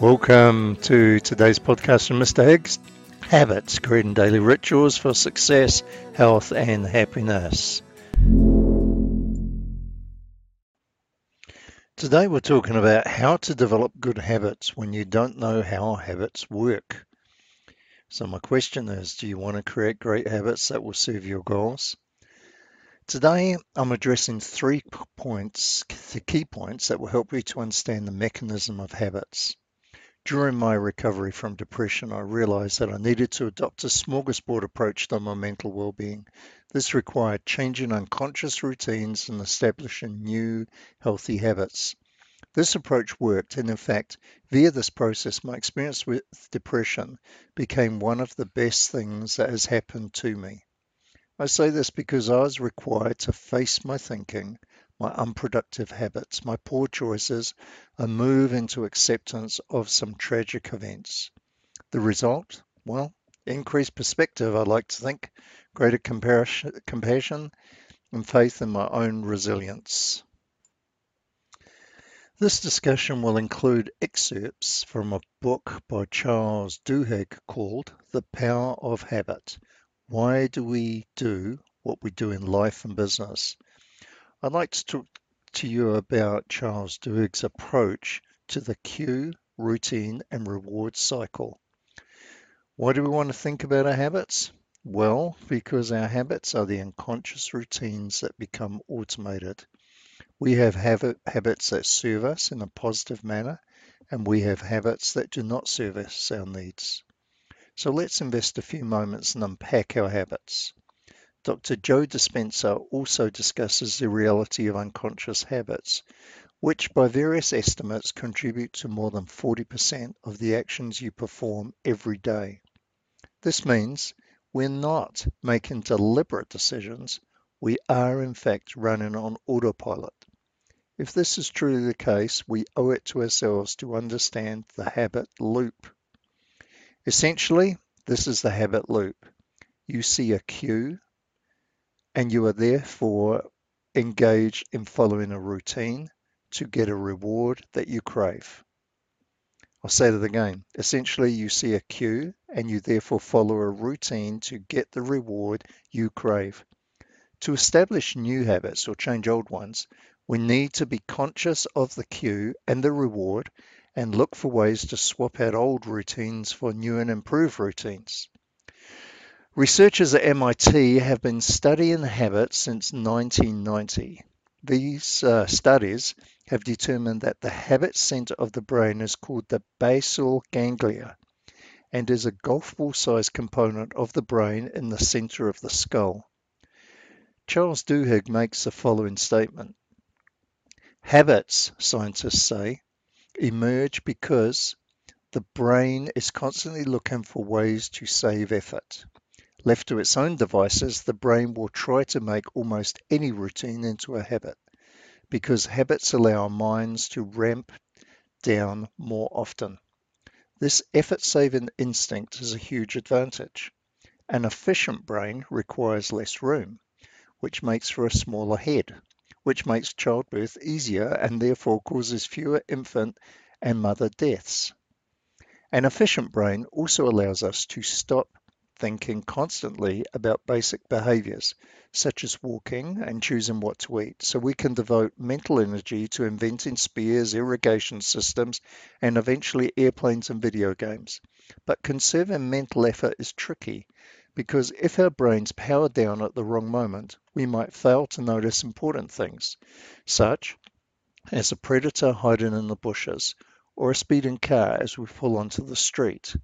Welcome to today's podcast from Mr. Higgs Habits, creating daily rituals for success, health, and happiness. Today, we're talking about how to develop good habits when you don't know how habits work. So, my question is Do you want to create great habits that will serve your goals? Today, I'm addressing three points, the key points that will help you to understand the mechanism of habits. During my recovery from depression, I realized that I needed to adopt a smorgasbord approach to my mental well-being. This required changing unconscious routines and establishing new healthy habits. This approach worked, and in fact, via this process, my experience with depression became one of the best things that has happened to me. I say this because I was required to face my thinking my unproductive habits, my poor choices, and move into acceptance of some tragic events. The result? Well, increased perspective, I like to think, greater compassion, and faith in my own resilience. This discussion will include excerpts from a book by Charles Duhigg called The Power of Habit. Why do we do what we do in life and business? I'd like to talk to you about Charles Duhigg's approach to the cue, routine, and reward cycle. Why do we want to think about our habits? Well, because our habits are the unconscious routines that become automated. We have habits that serve us in a positive manner, and we have habits that do not service our needs. So let's invest a few moments and unpack our habits. Dr. Joe Dispenza also discusses the reality of unconscious habits, which by various estimates contribute to more than 40% of the actions you perform every day. This means we're not making deliberate decisions, we are in fact running on autopilot. If this is truly the case, we owe it to ourselves to understand the habit loop. Essentially, this is the habit loop. You see a cue, and you are therefore engaged in following a routine to get a reward that you crave. I'll say that again. Essentially, you see a cue and you therefore follow a routine to get the reward you crave. To establish new habits or change old ones, we need to be conscious of the cue and the reward and look for ways to swap out old routines for new and improved routines. Researchers at MIT have been studying habits since 1990. These uh, studies have determined that the habit center of the brain is called the basal ganglia and is a golf ball sized component of the brain in the center of the skull. Charles Duhigg makes the following statement Habits, scientists say, emerge because the brain is constantly looking for ways to save effort. Left to its own devices, the brain will try to make almost any routine into a habit because habits allow our minds to ramp down more often. This effort saving instinct is a huge advantage. An efficient brain requires less room, which makes for a smaller head, which makes childbirth easier and therefore causes fewer infant and mother deaths. An efficient brain also allows us to stop thinking constantly about basic behaviors, such as walking and choosing what to eat, so we can devote mental energy to inventing spears, irrigation systems, and eventually airplanes and video games. But conserving mental effort is tricky because if our brains power down at the wrong moment, we might fail to notice important things, such as a predator hiding in the bushes or a speeding car as we pull onto the street.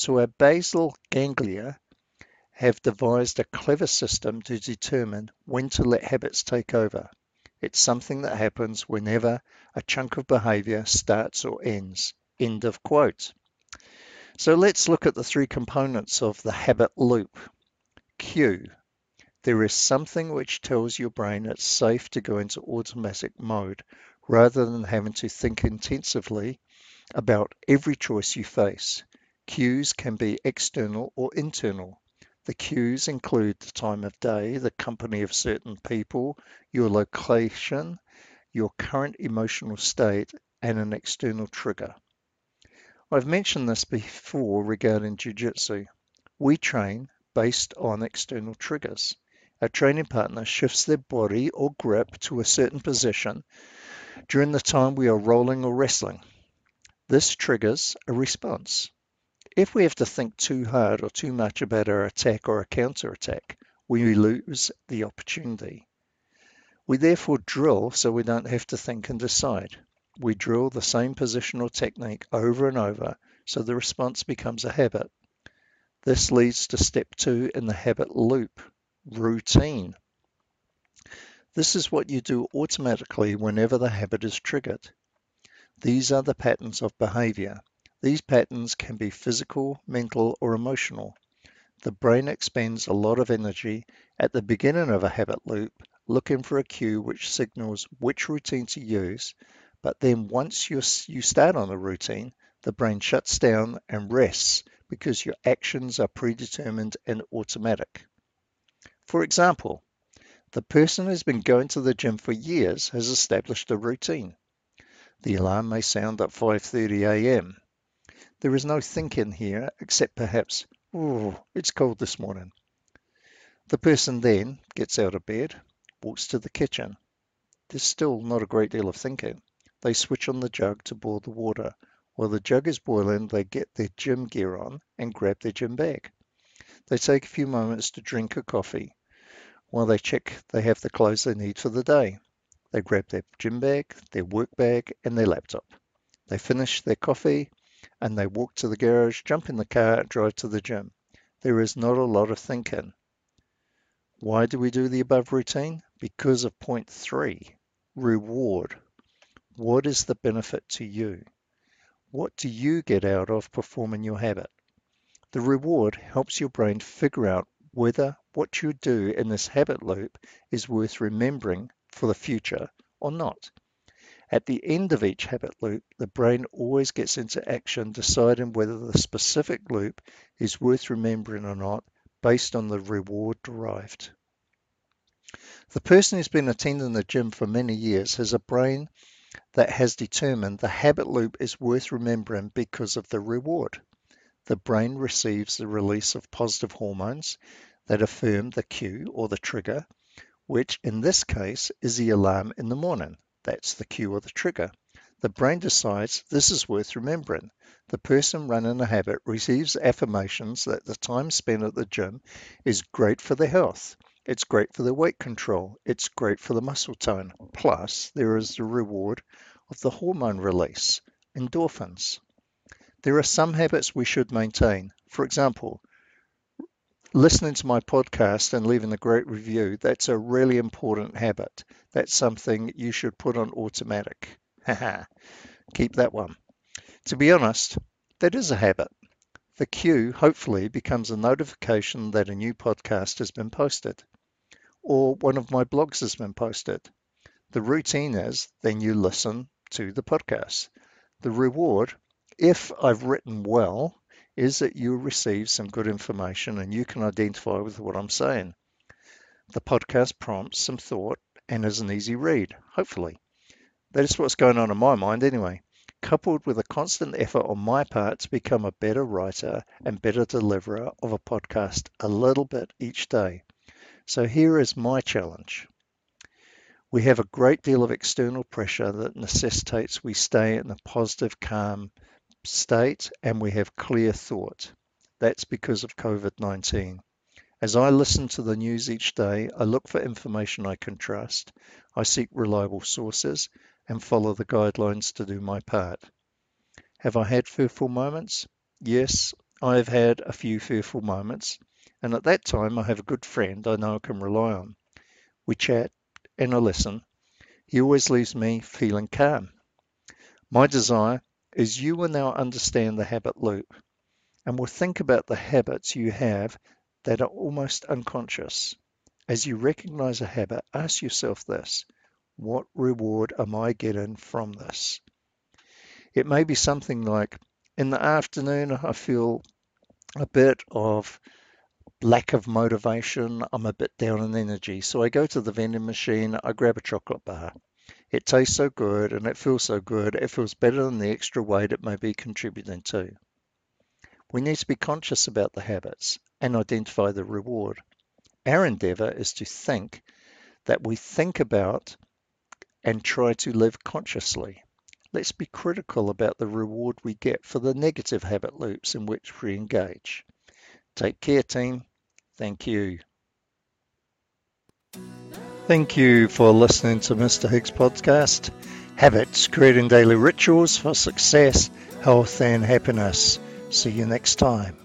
So our basal ganglia have devised a clever system to determine when to let habits take over. It's something that happens whenever a chunk of behavior starts or ends. End of quote. So let's look at the three components of the habit loop. Cue. There is something which tells your brain it's safe to go into automatic mode rather than having to think intensively about every choice you face. Cues can be external or internal. The cues include the time of day, the company of certain people, your location, your current emotional state, and an external trigger. I've mentioned this before regarding Jiu-Jitsu. We train based on external triggers. Our training partner shifts their body or grip to a certain position during the time we are rolling or wrestling. This triggers a response. If we have to think too hard or too much about our attack or a counter attack, we lose the opportunity. We therefore drill so we don't have to think and decide. We drill the same position or technique over and over so the response becomes a habit. This leads to step two in the habit loop routine. This is what you do automatically whenever the habit is triggered. These are the patterns of behavior. These patterns can be physical, mental, or emotional. The brain expends a lot of energy at the beginning of a habit loop looking for a cue which signals which routine to use, but then once you start on a routine, the brain shuts down and rests because your actions are predetermined and automatic. For example, the person who's been going to the gym for years has established a routine. The alarm may sound at 5:30 a.m. There is no thinking here except perhaps, oh, it's cold this morning. The person then gets out of bed, walks to the kitchen. There's still not a great deal of thinking. They switch on the jug to boil the water. While the jug is boiling, they get their gym gear on and grab their gym bag. They take a few moments to drink a coffee. While they check they have the clothes they need for the day, they grab their gym bag, their work bag, and their laptop. They finish their coffee and they walk to the garage, jump in the car, drive to the gym. There is not a lot of thinking. Why do we do the above routine? Because of point three reward. What is the benefit to you? What do you get out of performing your habit? The reward helps your brain figure out whether what you do in this habit loop is worth remembering for the future or not. At the end of each habit loop, the brain always gets into action deciding whether the specific loop is worth remembering or not based on the reward derived. The person who's been attending the gym for many years has a brain that has determined the habit loop is worth remembering because of the reward. The brain receives the release of positive hormones that affirm the cue or the trigger, which in this case is the alarm in the morning. That's the cue or the trigger. The brain decides this is worth remembering. The person running a habit receives affirmations that the time spent at the gym is great for their health. It's great for their weight control. It's great for the muscle tone. Plus, there is the reward of the hormone release, endorphins. There are some habits we should maintain. For example, listening to my podcast and leaving a great review, that's a really important habit. That's something you should put on automatic. Keep that one. To be honest, that is a habit. The cue hopefully becomes a notification that a new podcast has been posted or one of my blogs has been posted. The routine is then you listen to the podcast. The reward, if I've written well, is that you receive some good information and you can identify with what I'm saying. The podcast prompts some thought and is an easy read, hopefully. That is what's going on in my mind anyway, coupled with a constant effort on my part to become a better writer and better deliverer of a podcast a little bit each day. So here is my challenge. We have a great deal of external pressure that necessitates we stay in a positive, calm state and we have clear thought. That's because of COVID 19. As I listen to the news each day, I look for information I can trust, I seek reliable sources, and follow the guidelines to do my part. Have I had fearful moments? Yes, I have had a few fearful moments, and at that time I have a good friend I know I can rely on. We chat and I listen. He always leaves me feeling calm. My desire is you will now understand the habit loop and will think about the habits you have that are almost unconscious. As you recognize a habit, ask yourself this what reward am I getting from this? It may be something like in the afternoon, I feel a bit of lack of motivation. I'm a bit down in energy. So I go to the vending machine, I grab a chocolate bar. It tastes so good and it feels so good, it feels better than the extra weight it may be contributing to. We need to be conscious about the habits and identify the reward. Our endeavor is to think that we think about and try to live consciously. Let's be critical about the reward we get for the negative habit loops in which we engage. Take care, team. Thank you. Thank you for listening to Mr. Higgs podcast. Habits, creating daily rituals for success, health, and happiness. See you next time.